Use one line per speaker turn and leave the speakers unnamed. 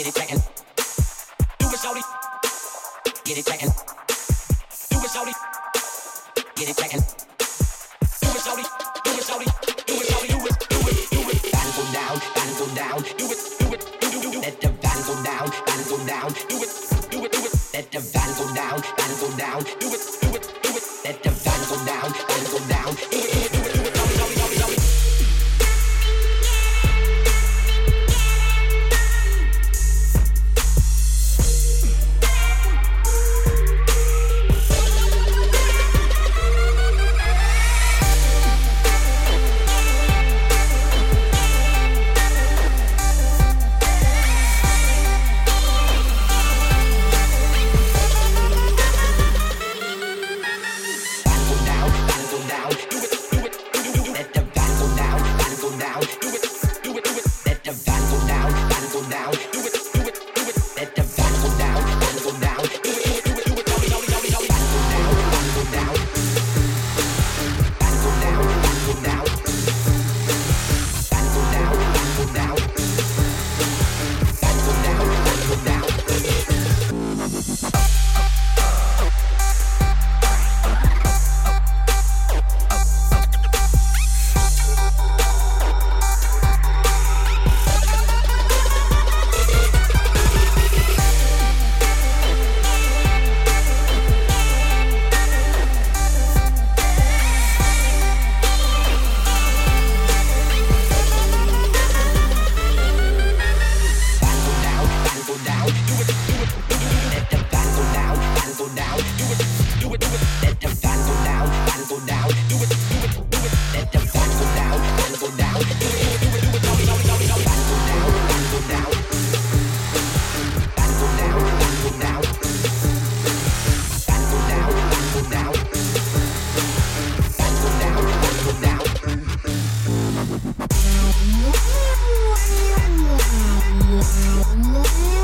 Get it taken. Do it, shorty. Get it taken. Do it, shorty. Get it taken. Do it, shorty. Do it, shorty. Do it, shorty. Do it, do it, do it. Bottom go down, bottom go down. Do it, do it, do do do. Let the van go down, bottom go down. Do it, do it, do it. Let the van go down, bottom go down. Do it, do it, do it. Let the bottom go down, bottom go down. Do it, do it. Música